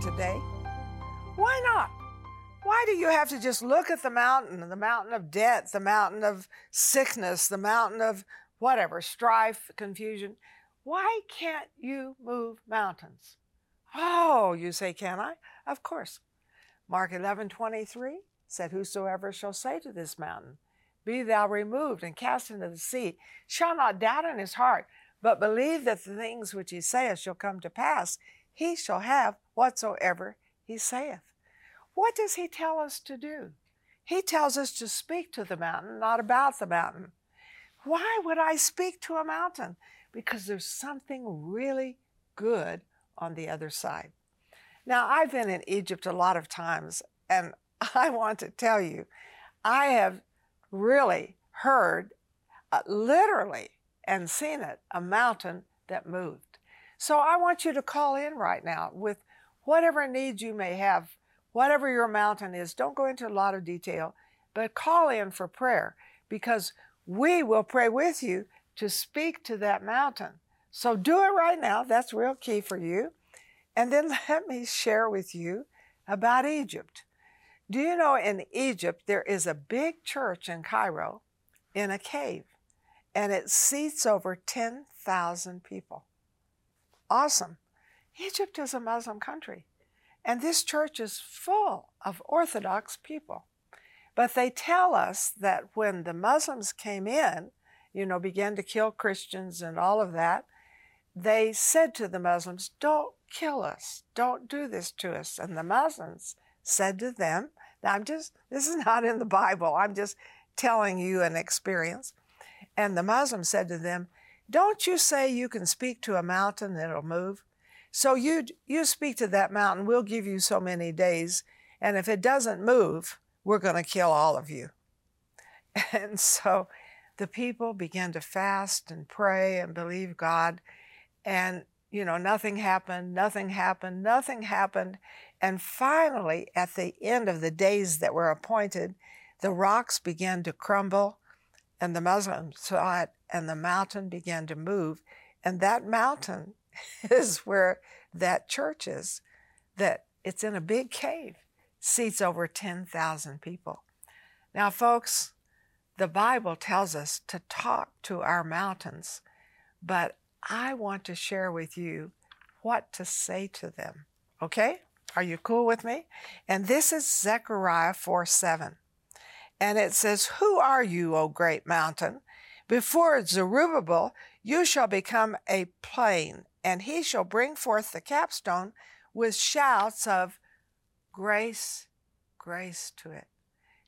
today? Why not? Why do you have to just look at the mountain, the mountain of debt, the mountain of sickness, the mountain of whatever, strife, confusion? Why can't you move mountains? Oh, you say, can I? Of course. Mark 11 23 said, Whosoever shall say to this mountain, Be thou removed and cast into the sea, shall not doubt in his heart, but believe that the things which he saith shall come to pass, he shall have whatsoever he saith. What does he tell us to do? He tells us to speak to the mountain, not about the mountain. Why would I speak to a mountain? Because there's something really good on the other side. Now, I've been in Egypt a lot of times, and I want to tell you, I have really heard, uh, literally, and seen it, a mountain that moved. So I want you to call in right now with whatever needs you may have whatever your mountain is, don't go into a lot of detail, but call in for prayer because we will pray with you to speak to that mountain. So do it right now. That's real key for you. And then let me share with you about Egypt. Do you know in Egypt there is a big church in Cairo in a cave and it seats over 10,000 people? Awesome. Egypt is a Muslim country. And this church is full of Orthodox people. But they tell us that when the Muslims came in, you know, began to kill Christians and all of that, they said to the Muslims, Don't kill us. Don't do this to us. And the Muslims said to them, now I'm just, this is not in the Bible, I'm just telling you an experience. And the Muslims said to them, Don't you say you can speak to a mountain it'll move? So you you speak to that mountain, we'll give you so many days, and if it doesn't move, we're going to kill all of you. And so the people began to fast and pray and believe God. And, you know, nothing happened, nothing happened, nothing happened. And finally, at the end of the days that were appointed, the rocks began to crumble, and the Muslims saw it, and the mountain began to move. And that mountain is where that church is, that it's in a big cave, seats over 10,000 people. Now, folks, the Bible tells us to talk to our mountains, but I want to share with you what to say to them. Okay? Are you cool with me? And this is Zechariah 4 7. And it says, Who are you, O great mountain? Before Zerubbabel, you shall become a plain, and he shall bring forth the capstone with shouts of grace, grace to it.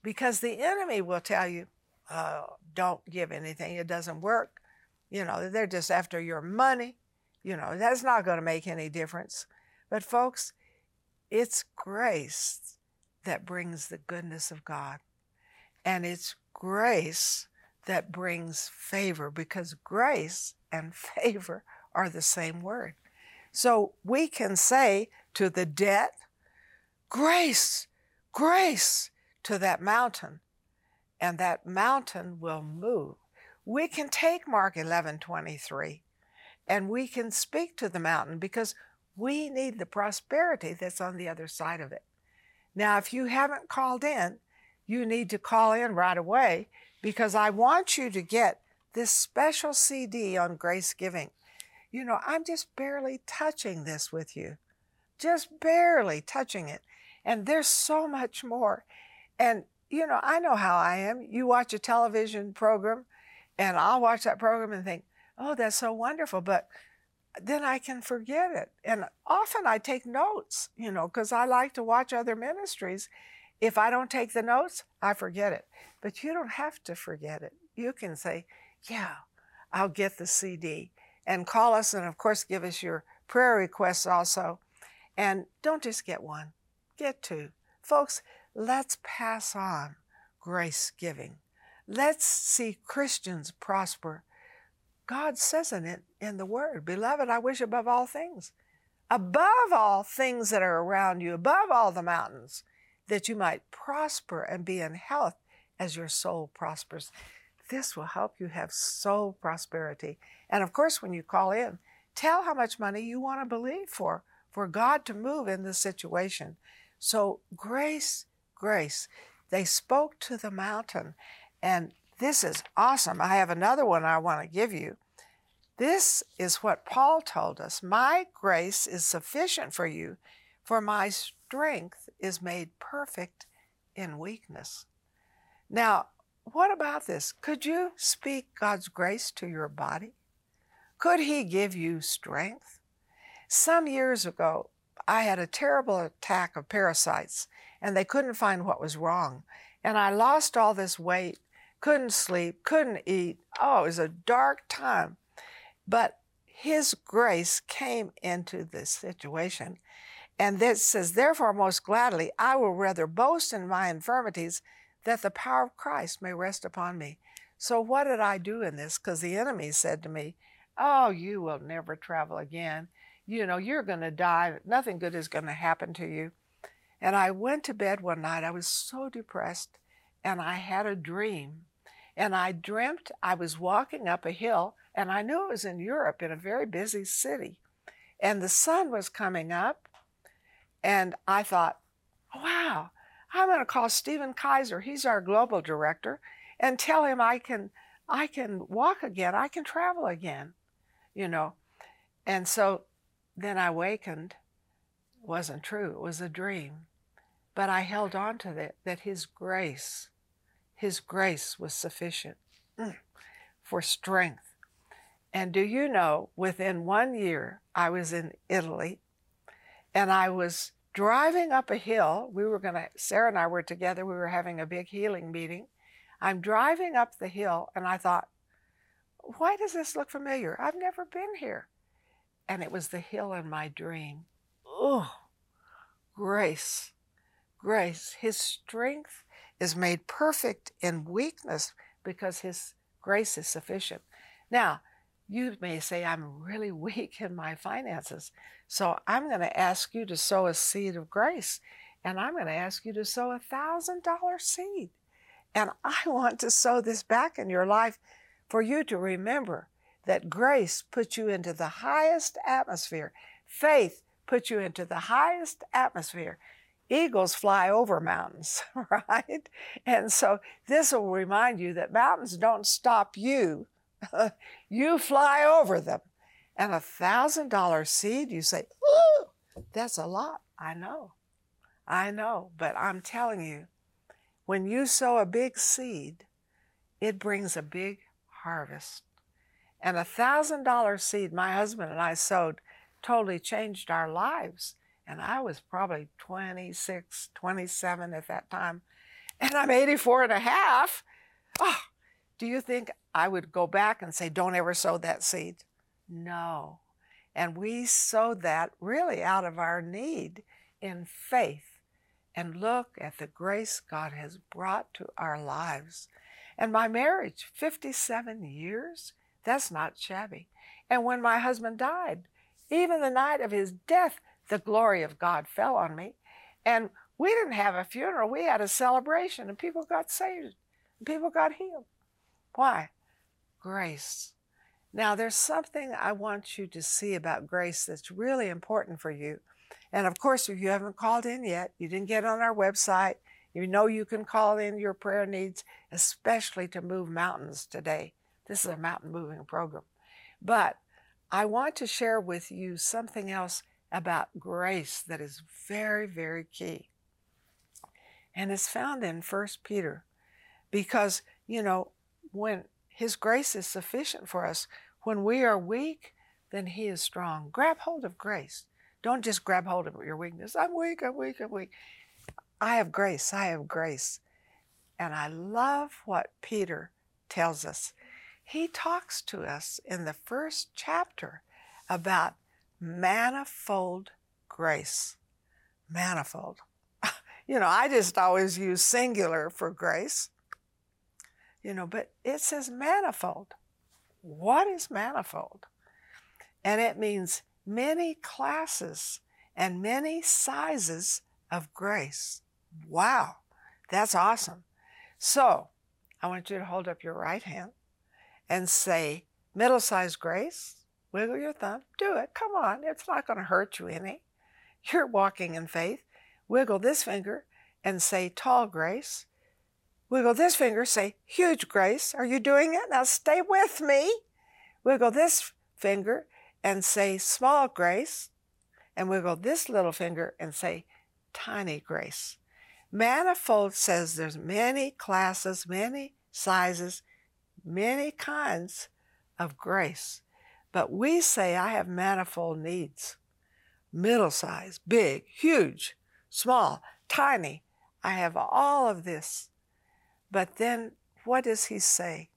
Because the enemy will tell you, oh, don't give anything, it doesn't work. You know, they're just after your money. You know, that's not going to make any difference. But, folks, it's grace that brings the goodness of God. And it's grace that brings favor because grace and favor are the same word. So we can say to the debt, grace, grace to that mountain, and that mountain will move. We can take Mark 11 23 and we can speak to the mountain because we need the prosperity that's on the other side of it. Now, if you haven't called in, you need to call in right away because I want you to get this special CD on grace giving. You know, I'm just barely touching this with you, just barely touching it. And there's so much more. And, you know, I know how I am. You watch a television program, and I'll watch that program and think, oh, that's so wonderful. But then I can forget it. And often I take notes, you know, because I like to watch other ministries. If I don't take the notes, I forget it. But you don't have to forget it. You can say, yeah, I'll get the CD and call us and of course give us your prayer requests also. And don't just get one, get two. Folks, let's pass on grace giving. Let's see Christians prosper. God says in it in the word, beloved, I wish above all things, above all things that are around you, above all the mountains, that you might prosper and be in health as your soul prospers. This will help you have soul prosperity. And of course, when you call in, tell how much money you want to believe for for God to move in the situation. So, grace, grace. They spoke to the mountain. And this is awesome. I have another one I want to give you. This is what Paul told us My grace is sufficient for you, for my strength is made perfect in weakness. Now, what about this? Could you speak God's grace to your body? Could He give you strength? Some years ago, I had a terrible attack of parasites, and they couldn't find what was wrong. And I lost all this weight, couldn't sleep, couldn't eat. Oh, it was a dark time. But His grace came into this situation. And this says, Therefore, most gladly, I will rather boast in my infirmities that the power of Christ may rest upon me. So, what did I do in this? Because the enemy said to me, Oh, you will never travel again. You know, you're going to die. Nothing good is going to happen to you. And I went to bed one night. I was so depressed, and I had a dream. And I dreamt I was walking up a hill, and I knew it was in Europe in a very busy city. And the sun was coming up, and I thought, wow, I'm going to call Stephen Kaiser. He's our global director, and tell him I can I can walk again. I can travel again, you know. And so then I wakened. Wasn't true. It was a dream. But I held on to that, that His grace, His grace was sufficient mm, for strength. And do you know, within one year, I was in Italy and I was driving up a hill. We were going to, Sarah and I were together, we were having a big healing meeting. I'm driving up the hill and I thought, why does this look familiar? I've never been here. And it was the hill in my dream. Oh, grace, grace. His strength is made perfect in weakness because his grace is sufficient. Now, you may say, I'm really weak in my finances. So I'm going to ask you to sow a seed of grace. And I'm going to ask you to sow a thousand dollar seed. And I want to sow this back in your life for you to remember that grace puts you into the highest atmosphere. Faith puts you into the highest atmosphere. Eagles fly over mountains, right? And so this will remind you that mountains don't stop you you fly over them. And a thousand dollar seed, you say, Ooh, that's a lot. I know. I know. But I'm telling you, when you sow a big seed, it brings a big harvest. And a thousand dollar seed my husband and I sowed totally changed our lives. And I was probably 26, 27 at that time. And I'm 84 and a half. Oh, do you think I would go back and say, don't ever sow that seed. No. And we sowed that really out of our need in faith and look at the grace God has brought to our lives. And my marriage, 57 years, that's not shabby. And when my husband died, even the night of his death, the glory of God fell on me. And we didn't have a funeral, we had a celebration, and people got saved, and people got healed. Why? grace. Now, there's something I want you to see about grace that's really important for you. And of course, if you haven't called in yet, you didn't get on our website, you know you can call in your prayer needs, especially to move mountains today. This is a mountain moving program. But I want to share with you something else about grace that is very, very key. And it's found in First Peter. Because, you know, when his grace is sufficient for us. When we are weak, then He is strong. Grab hold of grace. Don't just grab hold of your weakness. I'm weak, I'm weak, I'm weak. I have grace, I have grace. And I love what Peter tells us. He talks to us in the first chapter about manifold grace. Manifold. You know, I just always use singular for grace you know, but it says manifold. What is manifold? And it means many classes and many sizes of grace. Wow, that's awesome. So I want you to hold up your right hand and say, middle sized grace. Wiggle your thumb. Do it. Come on. It's not going to hurt you any. You're walking in faith. Wiggle this finger and say tall grace. Wiggle this finger, say huge grace. Are you doing it? Now stay with me. Wiggle this finger and say small grace. And wiggle this little finger and say tiny grace. Manifold says there's many classes, many sizes, many kinds of grace. But we say I have manifold needs middle size, big, huge, small, tiny. I have all of this. But then what does he say?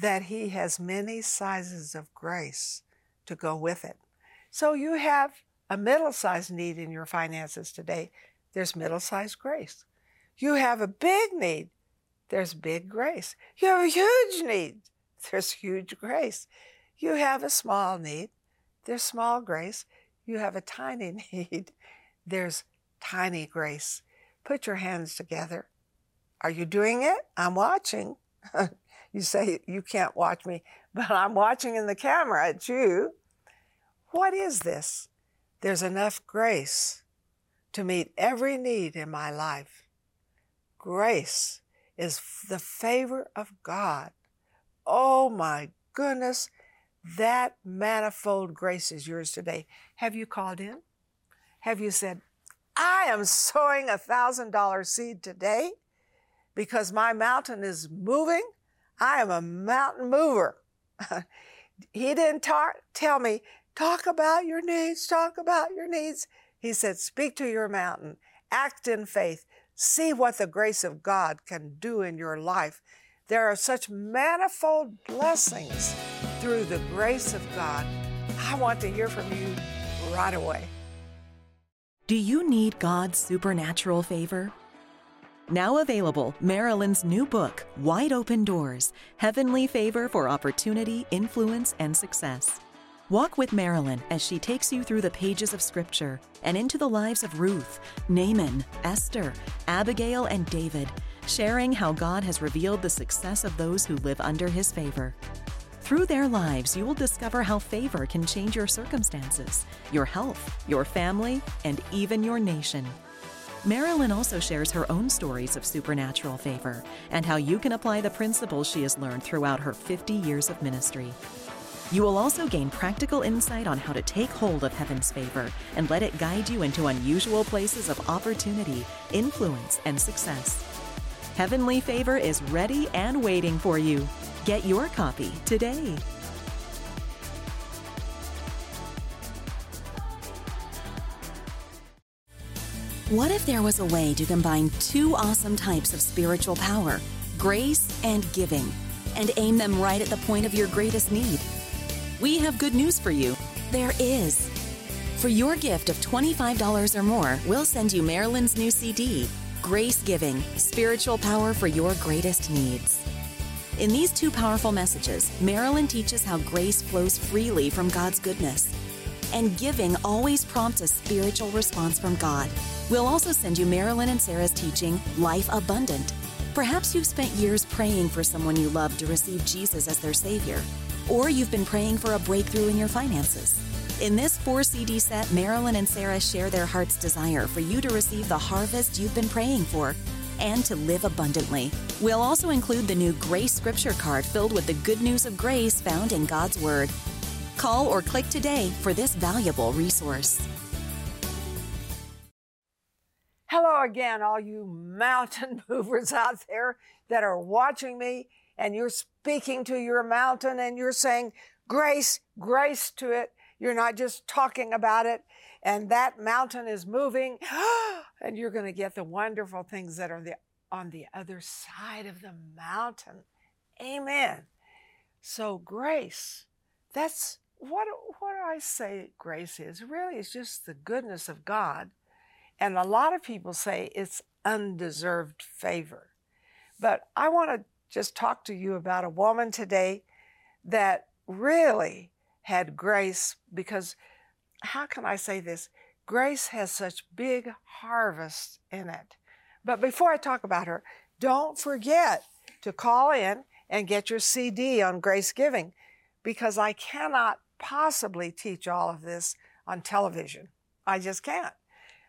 That he has many sizes of grace to go with it. So you have a middle sized need in your finances today. There's middle sized grace. You have a big need. There's big grace. You have a huge need. There's huge grace. You have a small need. There's small grace. You have a tiny need. There's tiny grace. Put your hands together. Are you doing it? I'm watching. you say you can't watch me, but I'm watching in the camera at you. What is this? There's enough grace to meet every need in my life. Grace is the favor of God. Oh my goodness, that manifold grace is yours today. Have you called in? Have you said, I am sowing a thousand dollar seed today because my mountain is moving? I am a mountain mover. he didn't talk, tell me, talk about your needs, talk about your needs. He said, speak to your mountain, act in faith, see what the grace of God can do in your life. There are such manifold blessings through the grace of God. I want to hear from you right away. Do you need God's supernatural favor? Now available, Marilyn's new book, Wide Open Doors Heavenly Favor for Opportunity, Influence, and Success. Walk with Marilyn as she takes you through the pages of Scripture and into the lives of Ruth, Naaman, Esther, Abigail, and David, sharing how God has revealed the success of those who live under his favor. Through their lives, you will discover how favor can change your circumstances, your health, your family, and even your nation. Marilyn also shares her own stories of supernatural favor and how you can apply the principles she has learned throughout her 50 years of ministry. You will also gain practical insight on how to take hold of heaven's favor and let it guide you into unusual places of opportunity, influence, and success. Heavenly Favor is ready and waiting for you. Get your copy today. What if there was a way to combine two awesome types of spiritual power, grace and giving, and aim them right at the point of your greatest need? We have good news for you. There is. For your gift of $25 or more, we'll send you Marilyn's new CD, Grace Giving Spiritual Power for Your Greatest Needs. In these two powerful messages, Marilyn teaches how grace flows freely from God's goodness. And giving always prompts a spiritual response from God. We'll also send you Marilyn and Sarah's teaching, Life Abundant. Perhaps you've spent years praying for someone you love to receive Jesus as their Savior, or you've been praying for a breakthrough in your finances. In this four CD set, Marilyn and Sarah share their heart's desire for you to receive the harvest you've been praying for and to live abundantly. We'll also include the new Grace Scripture card filled with the good news of grace found in God's Word. Call or click today for this valuable resource. Hello again, all you mountain movers out there that are watching me, and you're speaking to your mountain and you're saying, Grace, grace to it. You're not just talking about it, and that mountain is moving. and you're going to get the wonderful things that are the, on the other side of the mountain. Amen. So, grace, that's what, what I say grace is? Really, is just the goodness of God. And a lot of people say it's undeserved favor. But I want to just talk to you about a woman today that really had grace because, how can I say this? Grace has such big harvest in it. But before I talk about her, don't forget to call in and get your CD on grace giving because I cannot possibly teach all of this on television. I just can't.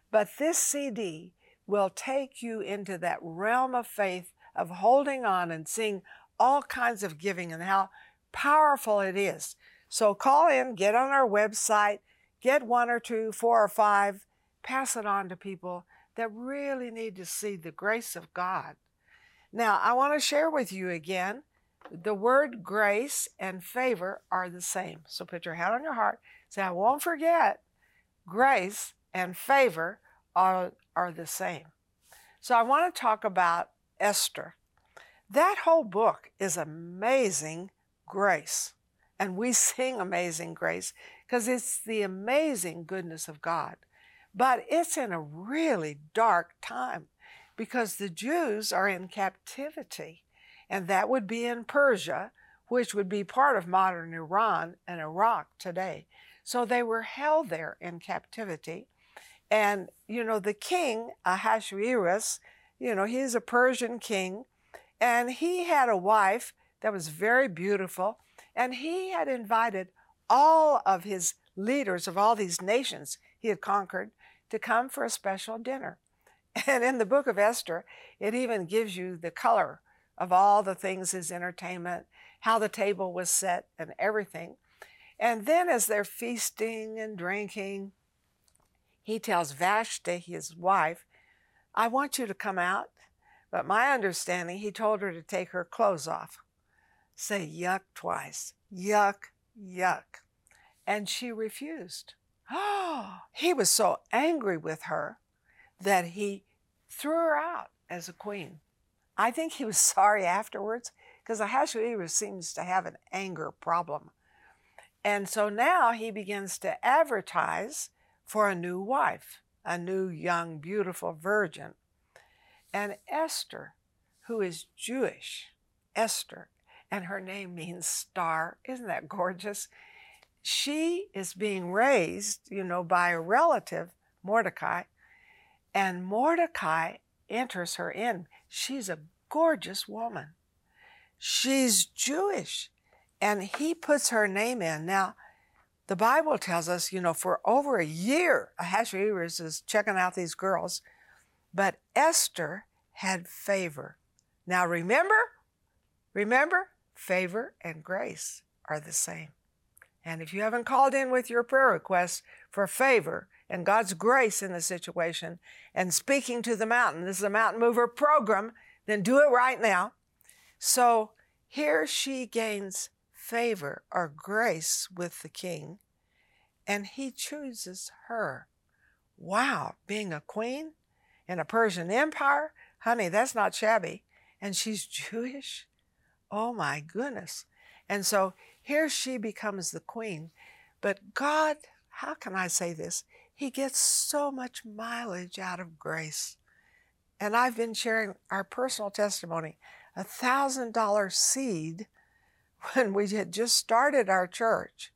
But this CD will take you into that realm of faith of holding on and seeing all kinds of giving and how powerful it is. So call in, get on our website, get one or two, four or five, pass it on to people that really need to see the grace of God. Now, I want to share with you again the word grace and favor are the same. So put your hand on your heart. Say, I won't forget. Grace and favor are, are the same. So I want to talk about Esther. That whole book is amazing grace. And we sing Amazing Grace because it's the amazing goodness of God. But it's in a really dark time because the Jews are in captivity, and that would be in Persia, which would be part of modern Iran and Iraq today. So they were held there in captivity. And, you know, the king, Ahasuerus, you know, he's a Persian king, and he had a wife that was very beautiful, and he had invited all of his leaders of all these nations he had conquered to come for a special dinner. And in the book of Esther, it even gives you the color of all the things his entertainment, how the table was set, and everything. And then as they're feasting and drinking, he tells Vashti, his wife, I want you to come out. But my understanding, he told her to take her clothes off. Say yuck twice. Yuck, yuck. And she refused. Oh, he was so angry with her that he threw her out as a queen. I think he was sorry afterwards because Ahasuerus seems to have an anger problem. And so now he begins to advertise for a new wife, a new young, beautiful virgin. And Esther, who is Jewish, Esther, and her name means star. Isn't that gorgeous? She is being raised, you know, by a relative, Mordecai, and Mordecai enters her in. She's a gorgeous woman. She's Jewish and he puts her name in. Now, the Bible tells us, you know, for over a year, Ahasuerus is checking out these girls, but Esther had favor. Now, remember, remember, favor and grace are the same. And if you haven't called in with your prayer requests for favor and God's grace in the situation and speaking to the mountain, this is a mountain mover program, then do it right now. So here she gains favor or grace with the king, and he chooses her. Wow, being a queen in a Persian empire, honey, that's not shabby. And she's Jewish. Oh my goodness. And so here she becomes the queen. But God, how can I say this? He gets so much mileage out of grace. And I've been sharing our personal testimony. A thousand dollar seed when we had just started our church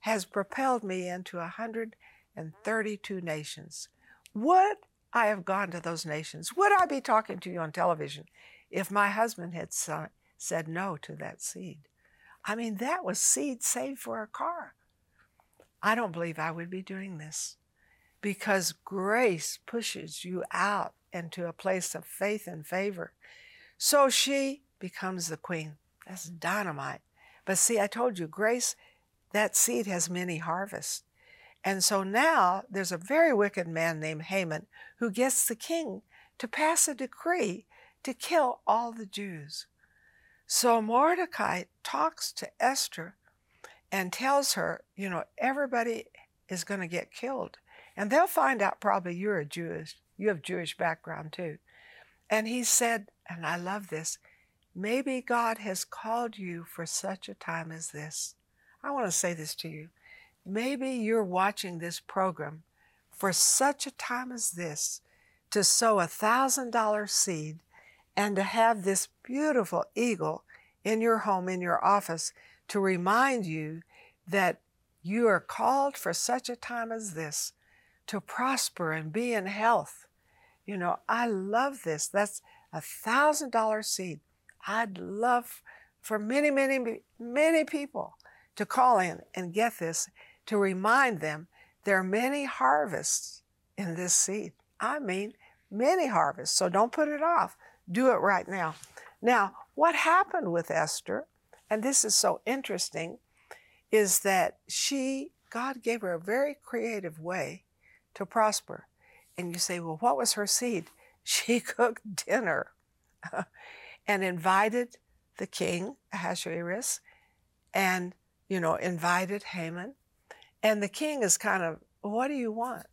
has propelled me into 132 nations. Would I have gone to those nations? Would I be talking to you on television if my husband had said no to that seed? I mean, that was seed saved for a car. I don't believe I would be doing this because grace pushes you out into a place of faith and favor. So she becomes the queen. That's dynamite. But see, I told you, grace, that seed has many harvests. And so now there's a very wicked man named Haman who gets the king to pass a decree to kill all the Jews. So Mordecai talks to Esther and tells her, you know, everybody is going to get killed. And they'll find out probably you're a Jewish, you have Jewish background too. And he said, and I love this, maybe God has called you for such a time as this. I want to say this to you. Maybe you're watching this program for such a time as this to sow a thousand dollar seed and to have this beautiful eagle in your home, in your office, to remind you that you are called for such a time as this to prosper and be in health. You know, I love this. That's a thousand dollar seed. I'd love for many, many, many people to call in and get this to remind them there are many harvests in this seed. I mean, many harvests. So don't put it off. Do it right now. Now, what happened with Esther, and this is so interesting, is that she, God gave her a very creative way to prosper. And you say, well, what was her seed? She cooked dinner and invited the king, Ahasuerus, and, you know, invited Haman. And the king is kind of, what do you want?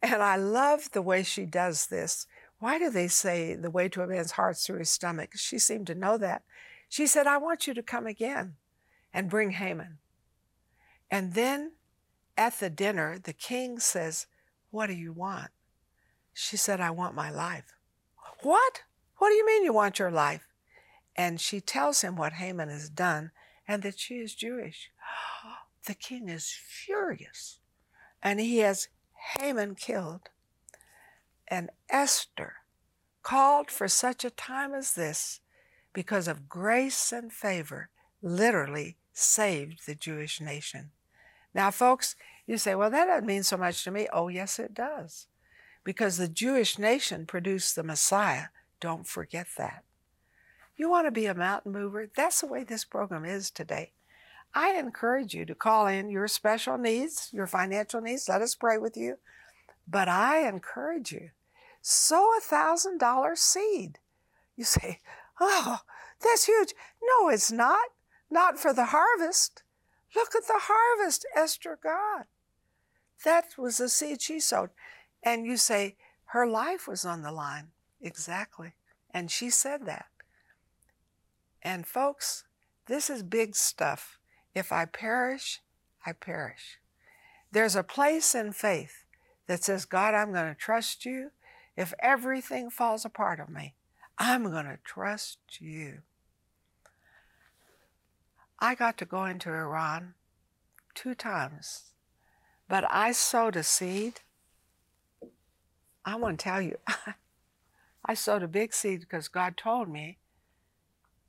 And I love the way she does this. Why do they say the way to a man's heart is through his stomach? She seemed to know that. She said, I want you to come again and bring Haman. And then at the dinner, the king says, What do you want? She said, I want my life. What? What do you mean you want your life? And she tells him what Haman has done and that she is Jewish. The king is furious. And he has Haman killed. And Esther called for such a time as this because of grace and favor, literally saved the Jewish nation. Now, folks, you say, well, that doesn't mean so much to me. Oh, yes, it does. Because the Jewish nation produced the Messiah. Don't forget that. You want to be a mountain mover? That's the way this program is today. I encourage you to call in your special needs, your financial needs. Let us pray with you. But I encourage you, sow a thousand dollar seed. You say, oh, that's huge. No, it's not. Not for the harvest. Look at the harvest Esther got. That was the seed she sowed. And you say, her life was on the line. Exactly. And she said that. And folks, this is big stuff. If I perish, I perish. There's a place in faith that says, God, I'm going to trust you. If everything falls apart of me, I'm going to trust you. I got to go into Iran two times, but I sowed a seed. I want to tell you, I sowed a big seed because God told me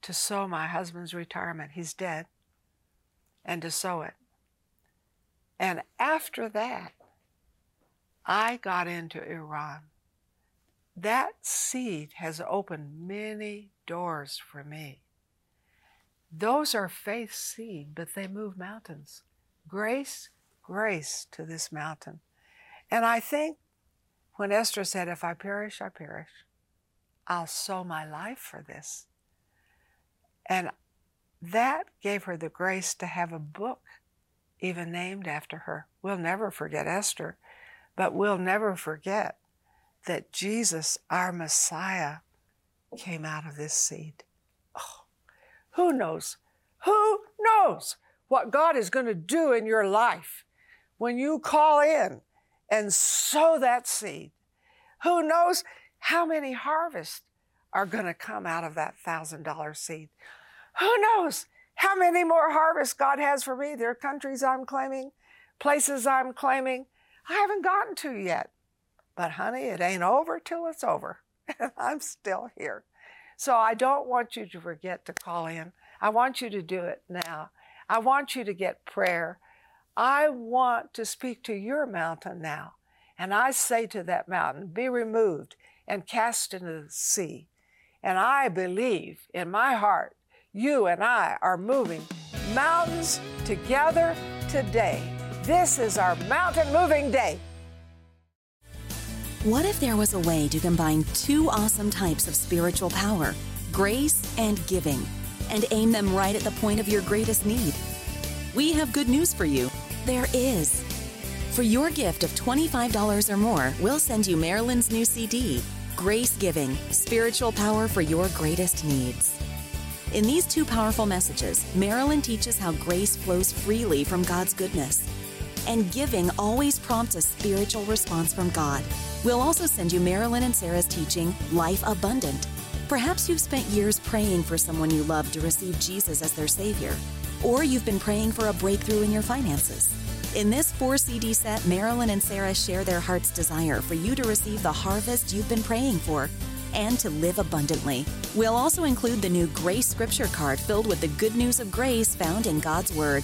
to sow my husband's retirement. He's dead. And to sow it. And after that, I got into Iran. That seed has opened many doors for me. Those are faith seed, but they move mountains. Grace, grace to this mountain. And I think when Esther said, If I perish, I perish, I'll sow my life for this. And that gave her the grace to have a book even named after her. We'll never forget Esther, but we'll never forget that Jesus, our Messiah, came out of this seed. Who knows? Who knows what God is going to do in your life when you call in and sow that seed? Who knows how many harvests are going to come out of that thousand dollar seed? Who knows how many more harvests God has for me? There are countries I'm claiming, places I'm claiming I haven't gotten to yet. But honey, it ain't over till it's over. I'm still here. So I don't want you to forget to call in. I want you to do it now. I want you to get prayer. I want to speak to your mountain now. And I say to that mountain, be removed and cast into the sea. And I believe in my heart, you and I are moving mountains together today. This is our mountain moving day. What if there was a way to combine two awesome types of spiritual power, grace and giving, and aim them right at the point of your greatest need? We have good news for you. There is. For your gift of $25 or more, we'll send you Marilyn's new CD, Grace Giving Spiritual Power for Your Greatest Needs. In these two powerful messages, Marilyn teaches how grace flows freely from God's goodness. And giving always prompts a spiritual response from God. We'll also send you Marilyn and Sarah's teaching, Life Abundant. Perhaps you've spent years praying for someone you love to receive Jesus as their Savior, or you've been praying for a breakthrough in your finances. In this four CD set, Marilyn and Sarah share their heart's desire for you to receive the harvest you've been praying for and to live abundantly. We'll also include the new Grace Scripture card filled with the good news of grace found in God's Word.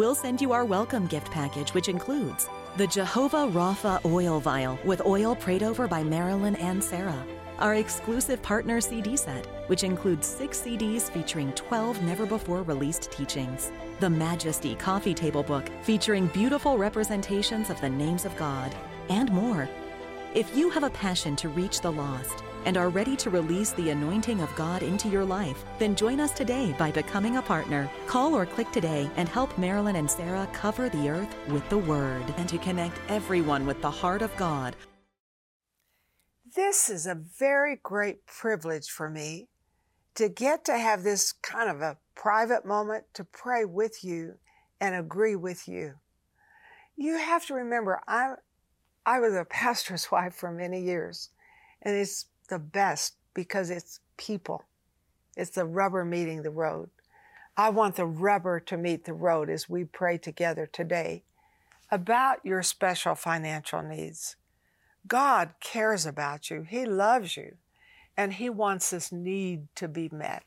we'll send you our welcome gift package, which includes the Jehovah Rapha oil vial with oil prayed over by Marilyn and Sarah. Our exclusive partner CD set, which includes six CDs featuring 12 never before released teachings. The Majesty Coffee Table Book, featuring beautiful representations of the names of God, and more. If you have a passion to reach the lost, and are ready to release the anointing of God into your life, then join us today by becoming a partner. Call or click today and help Marilyn and Sarah cover the earth with the Word and to connect everyone with the heart of God. This is a very great privilege for me to get to have this kind of a private moment to pray with you and agree with you. You have to remember, I, I was a pastor's wife for many years, and it's the best because it's people. It's the rubber meeting the road. I want the rubber to meet the road as we pray together today about your special financial needs. God cares about you. He loves you. And He wants this need to be met.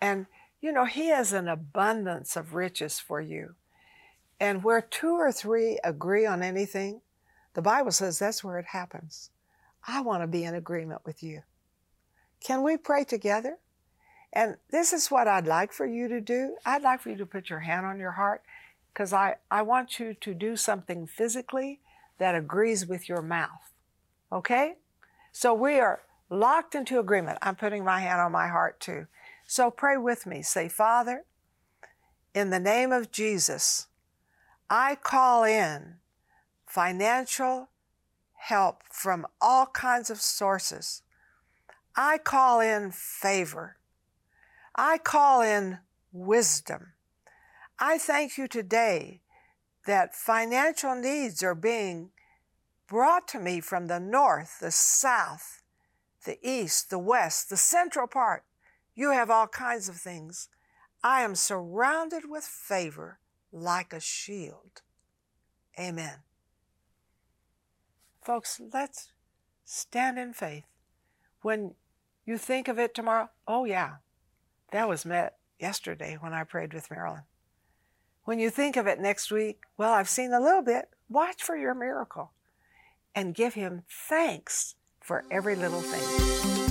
And, you know, He has an abundance of riches for you. And where two or three agree on anything, the Bible says that's where it happens. I want to be in agreement with you. Can we pray together? And this is what I'd like for you to do. I'd like for you to put your hand on your heart because I, I want you to do something physically that agrees with your mouth. Okay? So we are locked into agreement. I'm putting my hand on my heart too. So pray with me. Say, Father, in the name of Jesus, I call in financial help from all kinds of sources. I call in favor. I call in wisdom. I thank you today that financial needs are being brought to me from the north, the south, the east, the west, the central part. You have all kinds of things. I am surrounded with favor like a shield. Amen. Folks, let's stand in faith. When you think of it tomorrow, oh, yeah, that was met yesterday when I prayed with Marilyn. When you think of it next week, well, I've seen a little bit. Watch for your miracle and give Him thanks for every little thing.